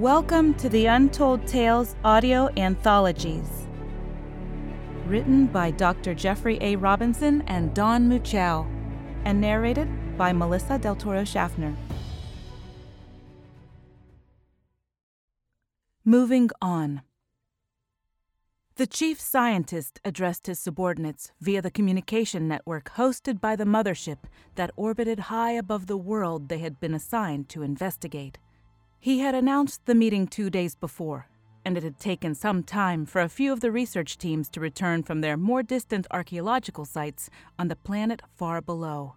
Welcome to the Untold Tales audio anthologies. Written by Dr. Jeffrey A. Robinson and Don Muchow, and narrated by Melissa Del Toro Schaffner. Moving on. The chief scientist addressed his subordinates via the communication network hosted by the mothership that orbited high above the world they had been assigned to investigate. He had announced the meeting two days before, and it had taken some time for a few of the research teams to return from their more distant archaeological sites on the planet far below.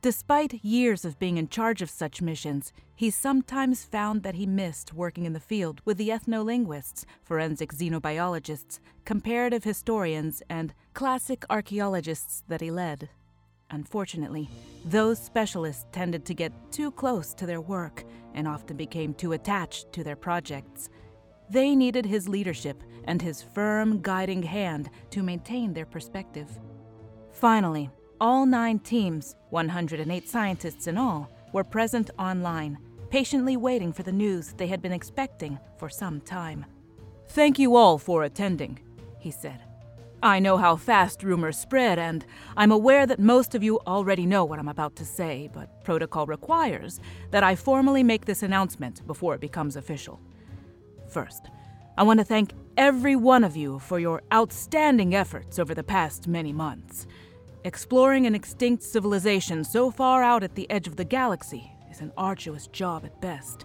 Despite years of being in charge of such missions, he sometimes found that he missed working in the field with the ethnolinguists, forensic xenobiologists, comparative historians, and classic archaeologists that he led. Unfortunately, those specialists tended to get too close to their work and often became too attached to their projects. They needed his leadership and his firm guiding hand to maintain their perspective. Finally, all nine teams, 108 scientists in all, were present online, patiently waiting for the news they had been expecting for some time. Thank you all for attending, he said. I know how fast rumors spread, and I'm aware that most of you already know what I'm about to say, but protocol requires that I formally make this announcement before it becomes official. First, I want to thank every one of you for your outstanding efforts over the past many months. Exploring an extinct civilization so far out at the edge of the galaxy is an arduous job at best.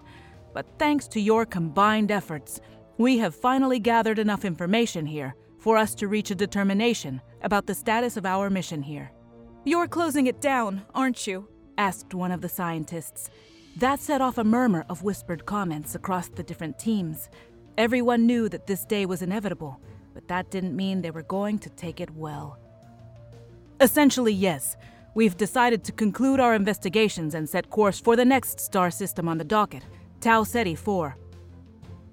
But thanks to your combined efforts, we have finally gathered enough information here for us to reach a determination about the status of our mission here. You're closing it down, aren't you? asked one of the scientists. That set off a murmur of whispered comments across the different teams. Everyone knew that this day was inevitable, but that didn't mean they were going to take it well. Essentially, yes. We've decided to conclude our investigations and set course for the next star system on the docket, Tau Ceti 4.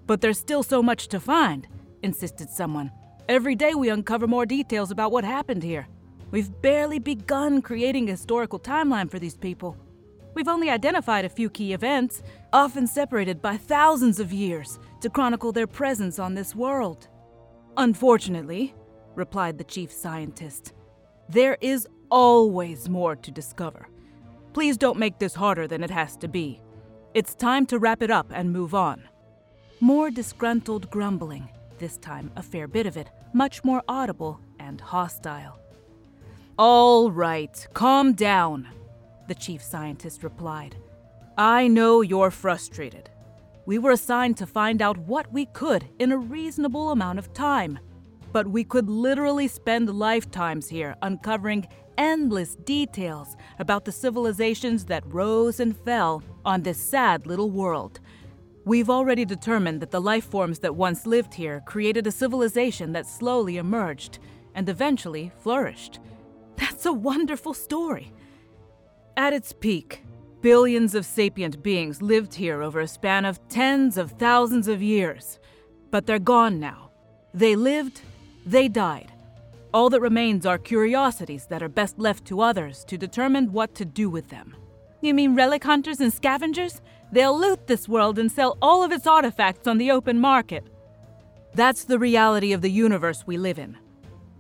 But there's still so much to find, insisted someone. Every day we uncover more details about what happened here. We've barely begun creating a historical timeline for these people. We've only identified a few key events, often separated by thousands of years, to chronicle their presence on this world. Unfortunately, replied the chief scientist, there is always more to discover. Please don't make this harder than it has to be. It's time to wrap it up and move on. More disgruntled grumbling, this time a fair bit of it, much more audible and hostile. All right, calm down, the chief scientist replied. I know you're frustrated. We were assigned to find out what we could in a reasonable amount of time but we could literally spend lifetimes here uncovering endless details about the civilizations that rose and fell on this sad little world. We've already determined that the life forms that once lived here created a civilization that slowly emerged and eventually flourished. That's a wonderful story. At its peak, billions of sapient beings lived here over a span of tens of thousands of years. But they're gone now. They lived they died. All that remains are curiosities that are best left to others to determine what to do with them. You mean relic hunters and scavengers? They'll loot this world and sell all of its artifacts on the open market. That's the reality of the universe we live in,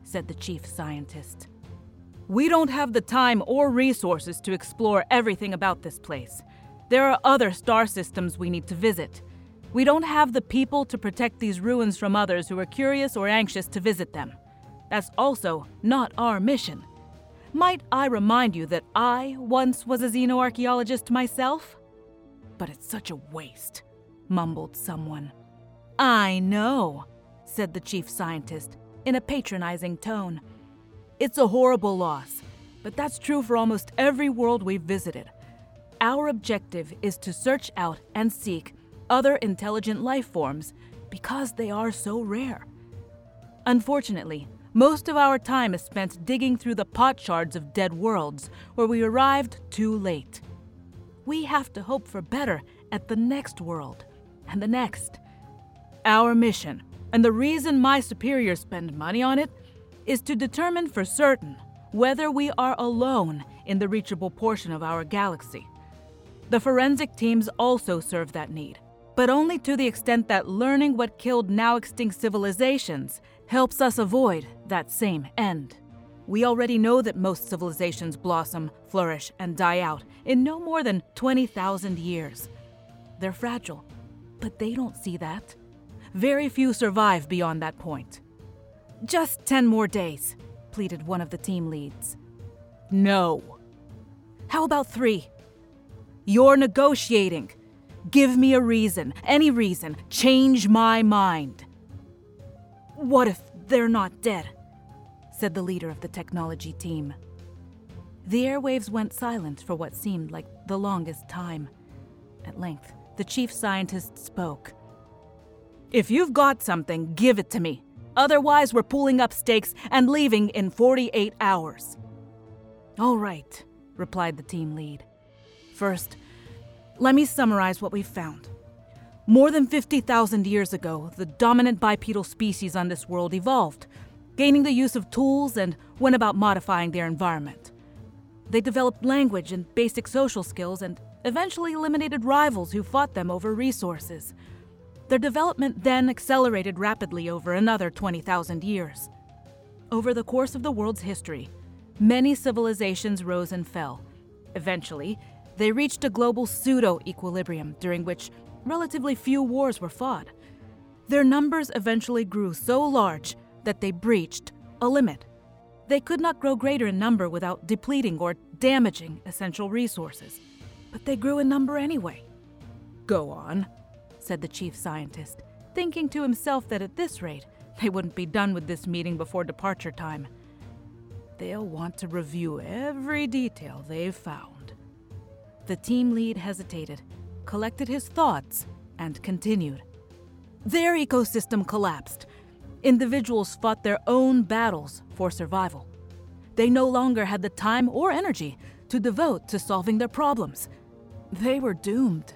said the chief scientist. We don't have the time or resources to explore everything about this place. There are other star systems we need to visit. We don't have the people to protect these ruins from others who are curious or anxious to visit them. That's also not our mission. Might I remind you that I once was a xenoarchaeologist myself? But it's such a waste, mumbled someone. I know, said the chief scientist in a patronizing tone. It's a horrible loss, but that's true for almost every world we've visited. Our objective is to search out and seek other intelligent life forms because they are so rare. Unfortunately, most of our time is spent digging through the potsherds of dead worlds where we arrived too late. We have to hope for better at the next world and the next. Our mission, and the reason my superiors spend money on it, is to determine for certain whether we are alone in the reachable portion of our galaxy. The forensic teams also serve that need, but only to the extent that learning what killed now extinct civilizations helps us avoid that same end. We already know that most civilizations blossom, flourish, and die out in no more than 20,000 years. They're fragile, but they don't see that. Very few survive beyond that point. Just 10 more days, pleaded one of the team leads. No. How about three? You're negotiating. Give me a reason, any reason. Change my mind. What if they're not dead? said the leader of the technology team. The airwaves went silent for what seemed like the longest time. At length, the chief scientist spoke. If you've got something, give it to me. Otherwise, we're pulling up stakes and leaving in 48 hours. All right, replied the team lead. First, let me summarize what we've found. More than 50,000 years ago, the dominant bipedal species on this world evolved, gaining the use of tools and went about modifying their environment. They developed language and basic social skills and eventually eliminated rivals who fought them over resources. Their development then accelerated rapidly over another 20,000 years. Over the course of the world's history, many civilizations rose and fell. Eventually, they reached a global pseudo equilibrium during which relatively few wars were fought. Their numbers eventually grew so large that they breached a limit. They could not grow greater in number without depleting or damaging essential resources, but they grew in number anyway. Go on, said the chief scientist, thinking to himself that at this rate, they wouldn't be done with this meeting before departure time. They'll want to review every detail they've found. The team lead hesitated, collected his thoughts, and continued. Their ecosystem collapsed, individuals fought their own battles for survival. They no longer had the time or energy to devote to solving their problems. They were doomed.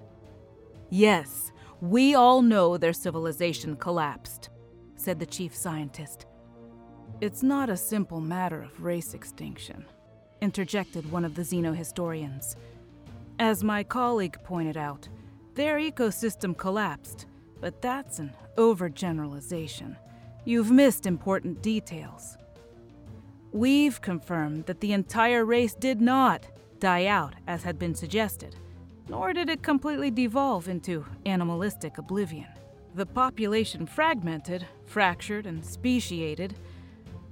Yes, we all know their civilization collapsed, said the chief scientist. It's not a simple matter of race extinction, interjected one of the xenohistorians. As my colleague pointed out, their ecosystem collapsed, but that's an overgeneralization. You've missed important details. We've confirmed that the entire race did not die out as had been suggested, nor did it completely devolve into animalistic oblivion. The population fragmented, fractured, and speciated.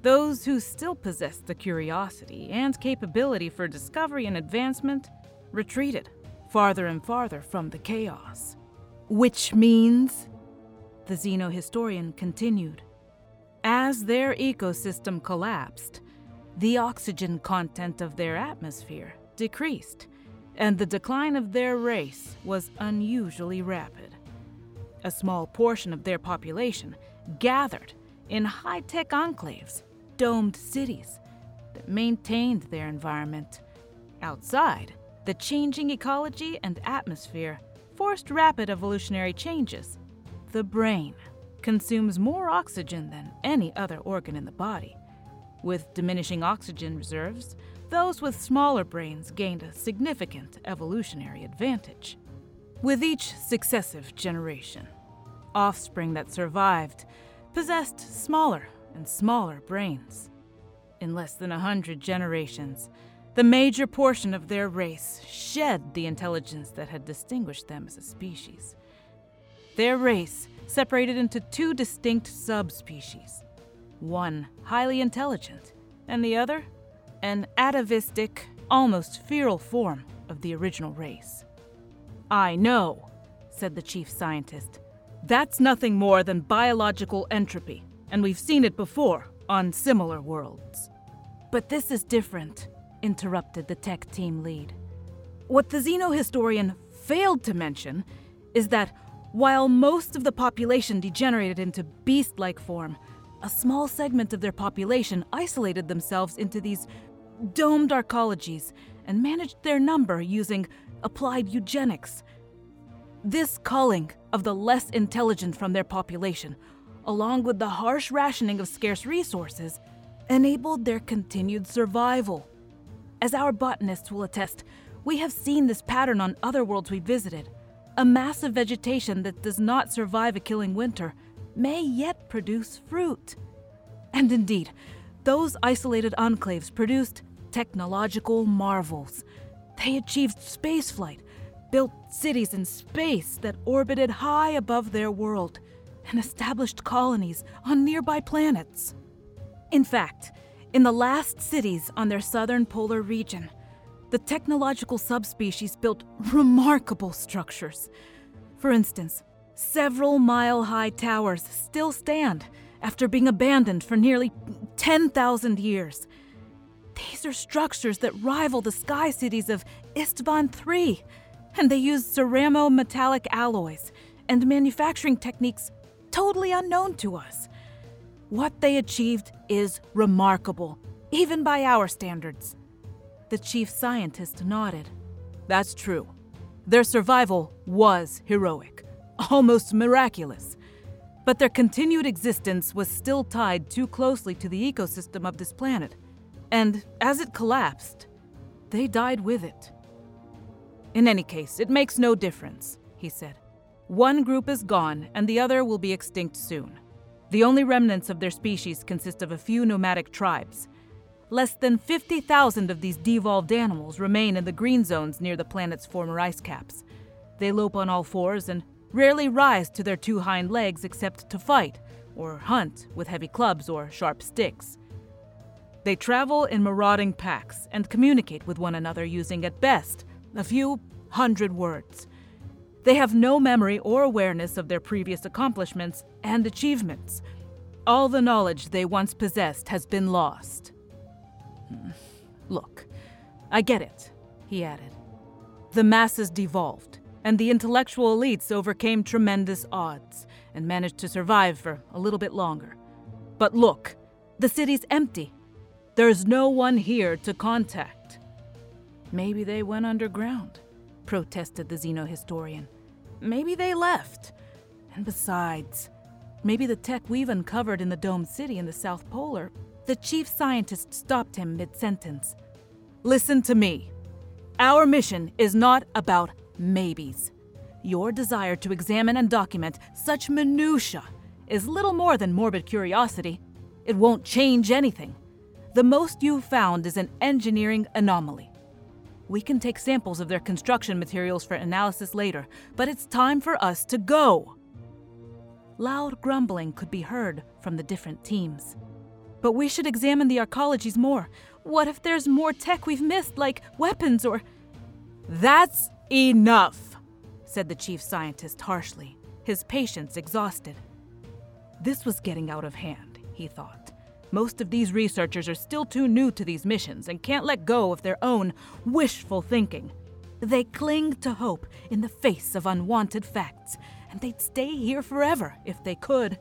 Those who still possessed the curiosity and capability for discovery and advancement retreated farther and farther from the chaos. Which means, the xenohistorian continued, as their ecosystem collapsed, the oxygen content of their atmosphere decreased, and the decline of their race was unusually rapid. A small portion of their population gathered in high tech enclaves, domed cities that maintained their environment. Outside, the changing ecology and atmosphere forced rapid evolutionary changes. The brain consumes more oxygen than any other organ in the body. With diminishing oxygen reserves, those with smaller brains gained a significant evolutionary advantage. With each successive generation, offspring that survived possessed smaller and smaller brains. In less than a hundred generations, the major portion of their race shed the intelligence that had distinguished them as a species. Their race separated into two distinct subspecies one highly intelligent, and the other an atavistic, almost feral form of the original race. I know, said the chief scientist. That's nothing more than biological entropy, and we've seen it before on similar worlds. But this is different, interrupted the tech team lead. What the xenohistorian failed to mention is that while most of the population degenerated into beast like form, a small segment of their population isolated themselves into these domed arcologies and managed their number using applied eugenics. This culling of the less intelligent from their population, along with the harsh rationing of scarce resources, enabled their continued survival. As our botanists will attest, we have seen this pattern on other worlds we visited a mass of vegetation that does not survive a killing winter may yet produce fruit. And indeed, those isolated enclaves produced technological marvels. They achieved spaceflight, built cities in space that orbited high above their world, and established colonies on nearby planets. In fact, in the last cities on their southern polar region, the technological subspecies built remarkable structures. For instance, several mile high towers still stand after being abandoned for nearly 10,000 years. These are structures that rival the sky cities of Istvan III, and they use ceramo metallic alloys and manufacturing techniques totally unknown to us. What they achieved is remarkable, even by our standards. The chief scientist nodded. That's true. Their survival was heroic, almost miraculous. But their continued existence was still tied too closely to the ecosystem of this planet. And as it collapsed, they died with it. In any case, it makes no difference, he said. One group is gone, and the other will be extinct soon. The only remnants of their species consist of a few nomadic tribes. Less than 50,000 of these devolved animals remain in the green zones near the planet's former ice caps. They lope on all fours and rarely rise to their two hind legs except to fight or hunt with heavy clubs or sharp sticks. They travel in marauding packs and communicate with one another using, at best, a few hundred words. They have no memory or awareness of their previous accomplishments and achievements. All the knowledge they once possessed has been lost. Look, I get it, he added. The masses devolved, and the intellectual elites overcame tremendous odds and managed to survive for a little bit longer. But look, the city's empty. There's no one here to contact. Maybe they went underground, protested the xenohistorian. Maybe they left. And besides, maybe the tech we've uncovered in the Dome City in the South Polar. The chief scientist stopped him mid sentence. Listen to me. Our mission is not about maybes. Your desire to examine and document such minutiae is little more than morbid curiosity. It won't change anything. The most you've found is an engineering anomaly. We can take samples of their construction materials for analysis later, but it's time for us to go. Loud grumbling could be heard from the different teams. But we should examine the arcologies more. What if there's more tech we've missed, like weapons or. That's enough, said the chief scientist harshly, his patience exhausted. This was getting out of hand, he thought. Most of these researchers are still too new to these missions and can't let go of their own wishful thinking. They cling to hope in the face of unwanted facts, and they'd stay here forever if they could.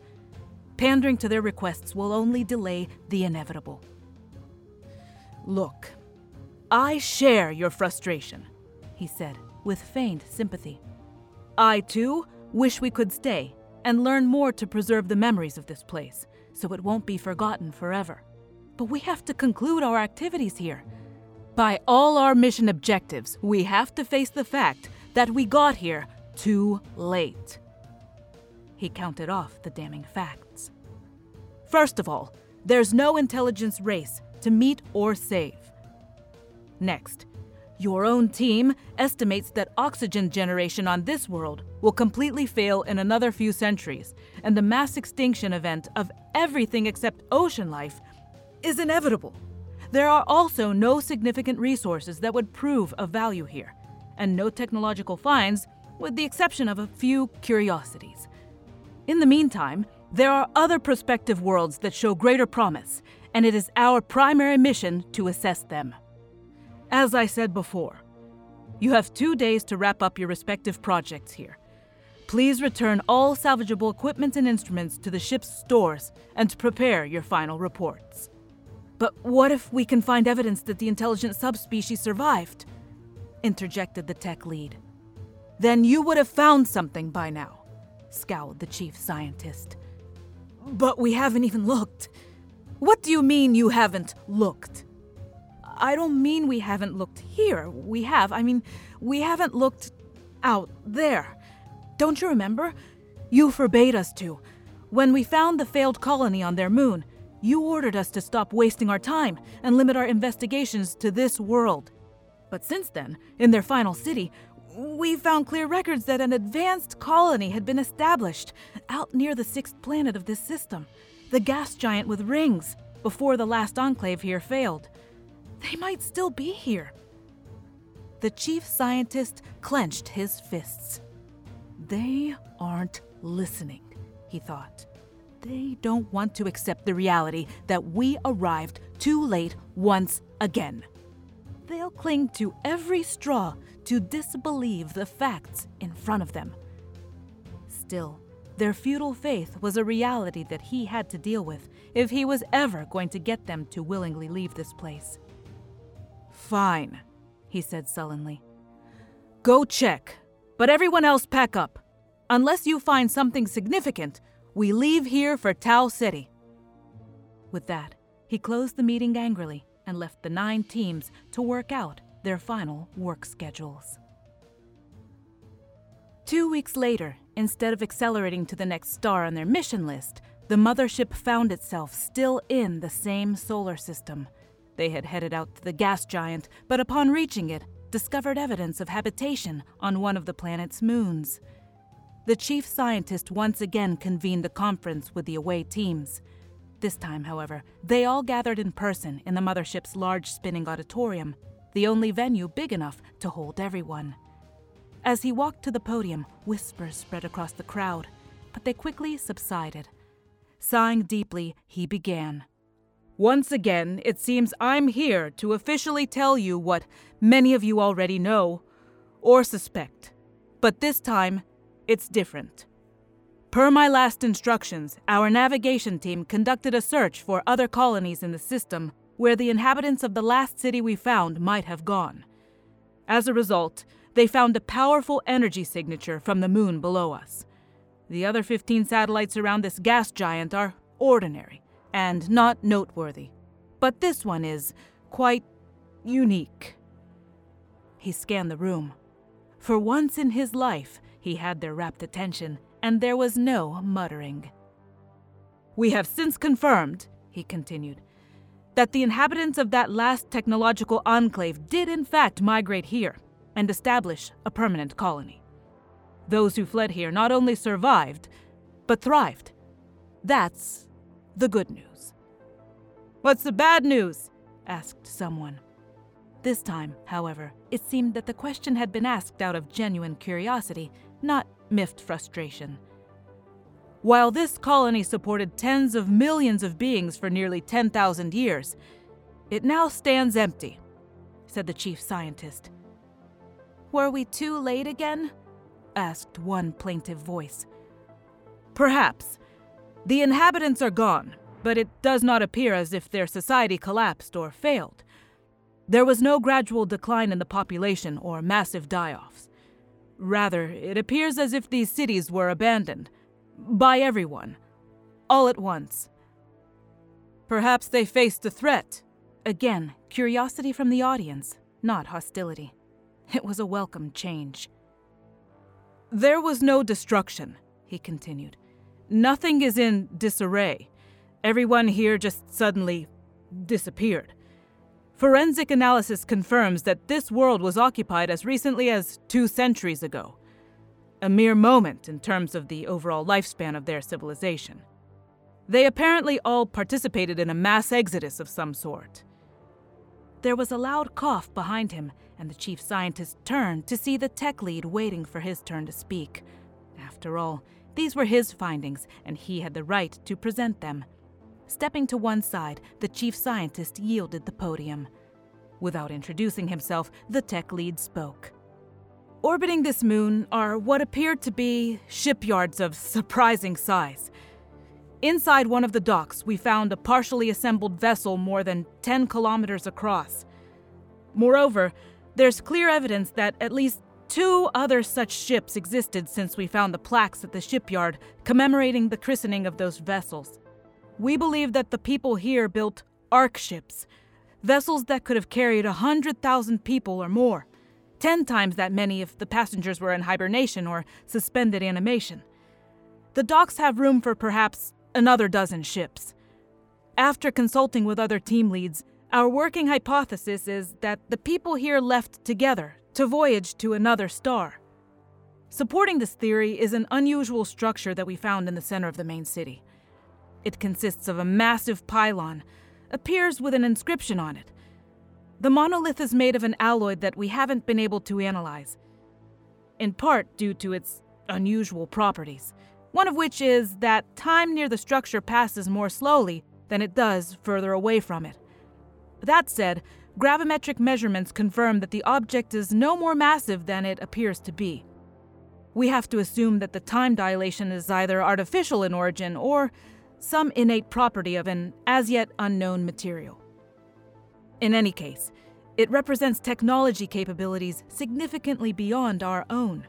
Pandering to their requests will only delay the inevitable. Look, I share your frustration, he said, with feigned sympathy. I, too, wish we could stay and learn more to preserve the memories of this place so it won't be forgotten forever. But we have to conclude our activities here. By all our mission objectives, we have to face the fact that we got here too late. He counted off the damning facts. First of all, there's no intelligence race to meet or save. Next, your own team estimates that oxygen generation on this world will completely fail in another few centuries, and the mass extinction event of everything except ocean life is inevitable. There are also no significant resources that would prove of value here, and no technological finds, with the exception of a few curiosities. In the meantime, there are other prospective worlds that show greater promise, and it is our primary mission to assess them. As I said before, you have two days to wrap up your respective projects here. Please return all salvageable equipment and instruments to the ship's stores and prepare your final reports. But what if we can find evidence that the intelligent subspecies survived? interjected the tech lead. Then you would have found something by now, scowled the chief scientist. But we haven't even looked. What do you mean you haven't looked? I don't mean we haven't looked here. We have. I mean, we haven't looked out there. Don't you remember? You forbade us to. When we found the failed colony on their moon, you ordered us to stop wasting our time and limit our investigations to this world. But since then, in their final city, we found clear records that an advanced colony had been established out near the sixth planet of this system, the gas giant with rings, before the last enclave here failed. They might still be here. The chief scientist clenched his fists. They aren't listening, he thought. They don't want to accept the reality that we arrived too late once again. They'll cling to every straw to disbelieve the facts in front of them. Still, their futile faith was a reality that he had to deal with if he was ever going to get them to willingly leave this place. Fine, he said sullenly. Go check, but everyone else pack up. Unless you find something significant, we leave here for Tau Ceti. With that, he closed the meeting angrily and left the nine teams to work out their final work schedules. Two weeks later, instead of accelerating to the next star on their mission list, the mothership found itself still in the same solar system. They had headed out to the gas giant, but upon reaching it, discovered evidence of habitation on one of the planet's moons. The chief scientist once again convened a conference with the away teams. This time, however, they all gathered in person in the mothership's large spinning auditorium, the only venue big enough to hold everyone. As he walked to the podium, whispers spread across the crowd, but they quickly subsided. Sighing deeply, he began. Once again, it seems I'm here to officially tell you what many of you already know or suspect. But this time, it's different. Per my last instructions, our navigation team conducted a search for other colonies in the system where the inhabitants of the last city we found might have gone. As a result, they found a powerful energy signature from the moon below us. The other 15 satellites around this gas giant are ordinary and not noteworthy, but this one is quite unique. He scanned the room. For once in his life, he had their rapt attention, and there was no muttering. We have since confirmed, he continued, that the inhabitants of that last technological enclave did in fact migrate here and establish a permanent colony. Those who fled here not only survived, but thrived. That's the good news. What's the bad news? asked someone. This time, however, it seemed that the question had been asked out of genuine curiosity not miffed frustration. While this colony supported tens of millions of beings for nearly 10,000 years, it now stands empty, said the chief scientist. Were we too late again? asked one plaintive voice. Perhaps. The inhabitants are gone, but it does not appear as if their society collapsed or failed. There was no gradual decline in the population or massive die offs. Rather, it appears as if these cities were abandoned. By everyone. All at once. Perhaps they faced a threat. Again, curiosity from the audience, not hostility. It was a welcome change. There was no destruction, he continued. Nothing is in disarray. Everyone here just suddenly disappeared. Forensic analysis confirms that this world was occupied as recently as two centuries ago, a mere moment in terms of the overall lifespan of their civilization. They apparently all participated in a mass exodus of some sort. There was a loud cough behind him, and the chief scientist turned to see the tech lead waiting for his turn to speak. After all, these were his findings, and he had the right to present them. Stepping to one side, the chief scientist yielded the podium. Without introducing himself, the tech lead spoke. Orbiting this moon are what appeared to be shipyards of surprising size. Inside one of the docks, we found a partially assembled vessel more than 10 kilometers across. Moreover, there's clear evidence that at least two other such ships existed since we found the plaques at the shipyard commemorating the christening of those vessels. We believe that the people here built ark ships, vessels that could have carried a hundred thousand people or more, ten times that many if the passengers were in hibernation or suspended animation. The docks have room for perhaps another dozen ships. After consulting with other team leads, our working hypothesis is that the people here left together to voyage to another star. Supporting this theory is an unusual structure that we found in the center of the main city. It consists of a massive pylon, appears with an inscription on it. The monolith is made of an alloy that we haven't been able to analyze, in part due to its unusual properties, one of which is that time near the structure passes more slowly than it does further away from it. That said, gravimetric measurements confirm that the object is no more massive than it appears to be we have to assume that the time dilation is either artificial in origin or some innate property of an as yet unknown material. In any case, it represents technology capabilities significantly beyond our own.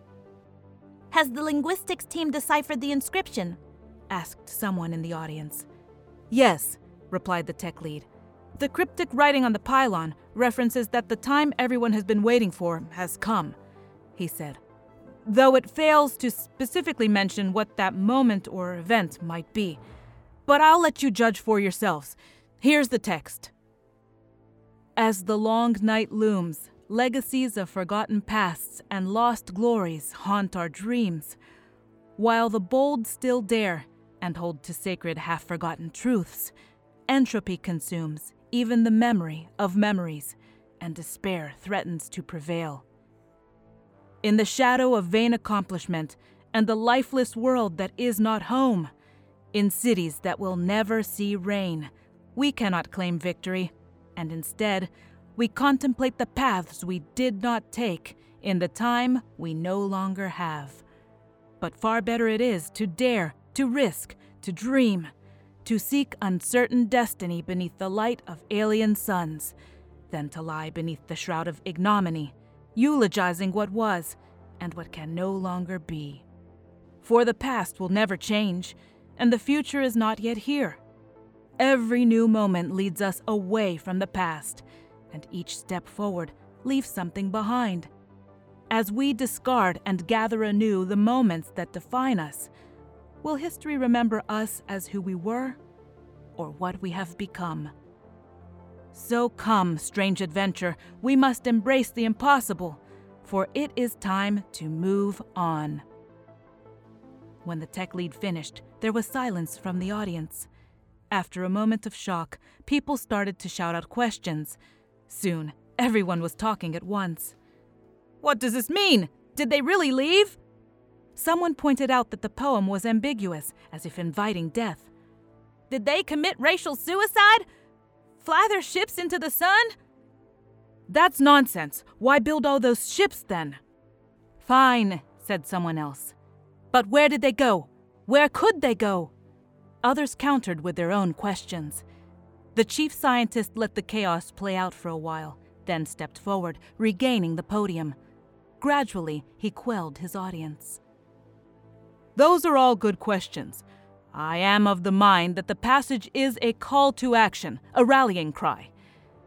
Has the linguistics team deciphered the inscription? asked someone in the audience. Yes, replied the tech lead. The cryptic writing on the pylon references that the time everyone has been waiting for has come, he said though it fails to specifically mention what that moment or event might be. But I'll let you judge for yourselves. Here's the text As the long night looms, legacies of forgotten pasts and lost glories haunt our dreams, while the bold still dare and hold to sacred half forgotten truths. Entropy consumes even the memory of memories, and despair threatens to prevail in the shadow of vain accomplishment and the lifeless world that is not home, in cities that will never see rain, we cannot claim victory, and instead, we contemplate the paths we did not take in the time we no longer have. But far better it is to dare, to risk, to dream, to seek uncertain destiny beneath the light of alien suns, than to lie beneath the shroud of ignominy eulogizing what was and what can no longer be. For the past will never change, and the future is not yet here. Every new moment leads us away from the past, and each step forward leaves something behind. As we discard and gather anew the moments that define us, will history remember us as who we were or what we have become? So come, strange adventure, we must embrace the impossible, for it is time to move on. When the tech lead finished, there was silence from the audience. After a moment of shock, people started to shout out questions. Soon, everyone was talking at once. What does this mean? Did they really leave? Someone pointed out that the poem was ambiguous, as if inviting death. Did they commit racial suicide? Fly their ships into the sun? That's nonsense. Why build all those ships then? Fine, said someone else. But where did they go? Where could they go? Others countered with their own questions. The chief scientist let the chaos play out for a while, then stepped forward, regaining the podium. Gradually, he quelled his audience. Those are all good questions. I am of the mind that the passage is a call to action, a rallying cry.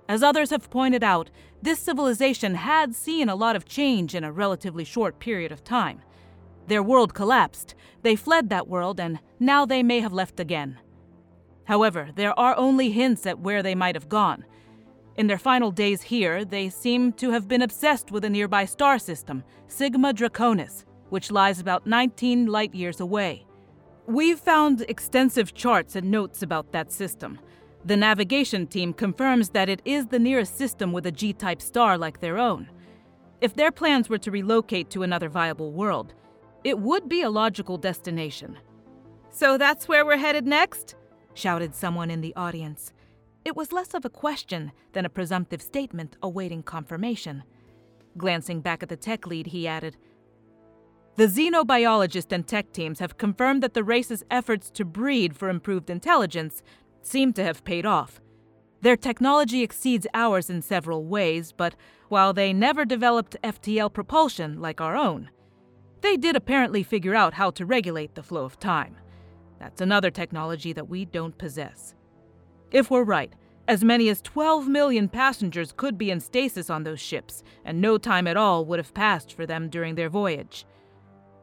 As others have pointed out, this civilization had seen a lot of change in a relatively short period of time. Their world collapsed, they fled that world, and now they may have left again. However, there are only hints at where they might have gone. In their final days here, they seem to have been obsessed with a nearby star system, Sigma Draconis, which lies about 19 light years away. We've found extensive charts and notes about that system. The navigation team confirms that it is the nearest system with a G type star like their own. If their plans were to relocate to another viable world, it would be a logical destination. So that's where we're headed next? shouted someone in the audience. It was less of a question than a presumptive statement awaiting confirmation. Glancing back at the tech lead, he added, the xenobiologist and tech teams have confirmed that the race's efforts to breed for improved intelligence seem to have paid off. Their technology exceeds ours in several ways, but while they never developed FTL propulsion like our own, they did apparently figure out how to regulate the flow of time. That's another technology that we don't possess. If we're right, As many as 12 million passengers could be in stasis on those ships, and no time at all would have passed for them during their voyage.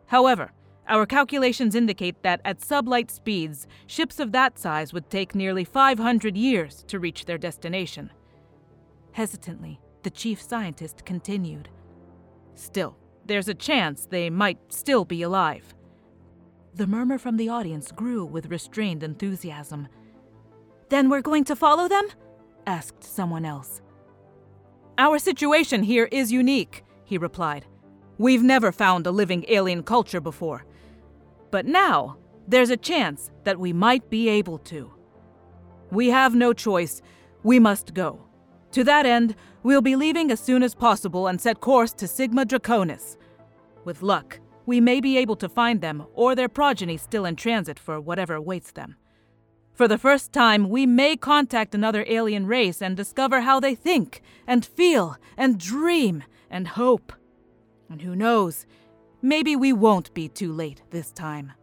However, our calculations indicate that at sublight speeds, ships of that size would take nearly 500 years to reach their destination. Hesitantly, the chief scientist continued. Still, there's a chance they might still be alive. The murmur from the audience grew with restrained enthusiasm. Then we're going to follow them? asked someone else. Our situation here is unique, he replied. We've never found a living alien culture before. But now, there's a chance that we might be able to. We have no choice. We must go. To that end, we'll be leaving as soon as possible and set course to Sigma Draconis. With luck, we may be able to find them or their progeny still in transit for whatever awaits them. For the first time, we may contact another alien race and discover how they think, and feel, and dream, and hope. And who knows, maybe we won't be too late this time.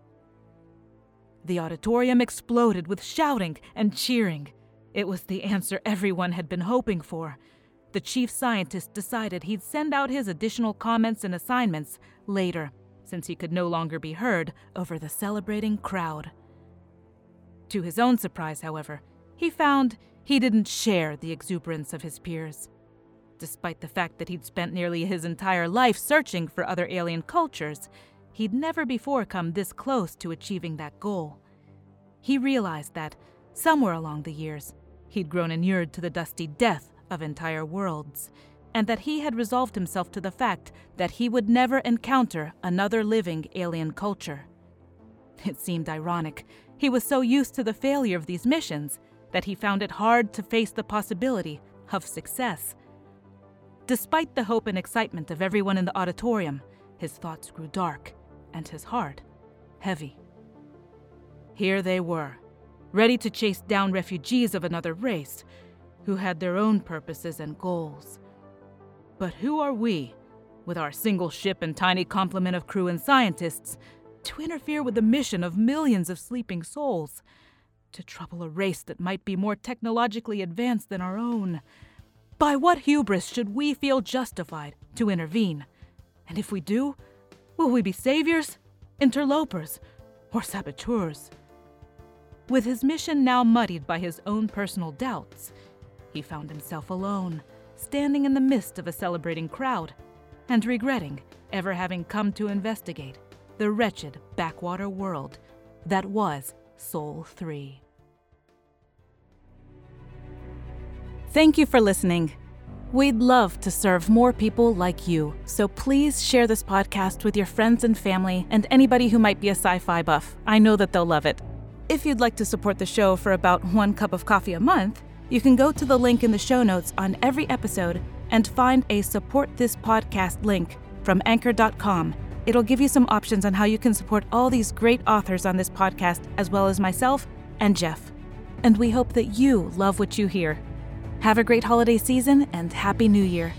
The auditorium exploded with shouting and cheering. It was the answer everyone had been hoping for. The chief scientist decided he'd send out his additional comments and assignments later, since he could no longer be heard over the celebrating crowd. To his own surprise, however, he found he didn't share the exuberance of his peers. Despite the fact that he'd spent nearly his entire life searching for other alien cultures, he'd never before come this close to achieving that goal. He realized that, somewhere along the years, he'd grown inured to the dusty death of entire worlds, and that he had resolved himself to the fact that he would never encounter another living alien culture. It seemed ironic he was so used to the failure of these missions that he found it hard to face the possibility of success. Despite the hope and excitement of everyone in the auditorium, his thoughts grew dark and his heart heavy. Here they were, ready to chase down refugees of another race who had their own purposes and goals. But who are we, with our single ship and tiny complement of crew and scientists, to interfere with the mission of millions of sleeping souls, to trouble a race that might be more technologically advanced than our own. By what hubris should we feel justified to intervene? And if we do, will we be saviors, interlopers, or saboteurs? With his mission now muddied by his own personal doubts, he found himself alone, standing in the midst of a celebrating crowd, and regretting ever having come to investigate the wretched backwater world that was Sol 3. Thank you for listening. We'd love to serve more people like you, so please share this podcast with your friends and family and anybody who might be a sci fi buff. I know that they'll love it. If you'd like to support the show for about one cup of coffee a month, you can go to the link in the show notes on every episode and find a Support This Podcast link from Anchor.com It'll give you some options on how you can support all these great authors on this podcast, as well as myself and Jeff. And we hope that you love what you hear. Have a great holiday season and Happy New Year.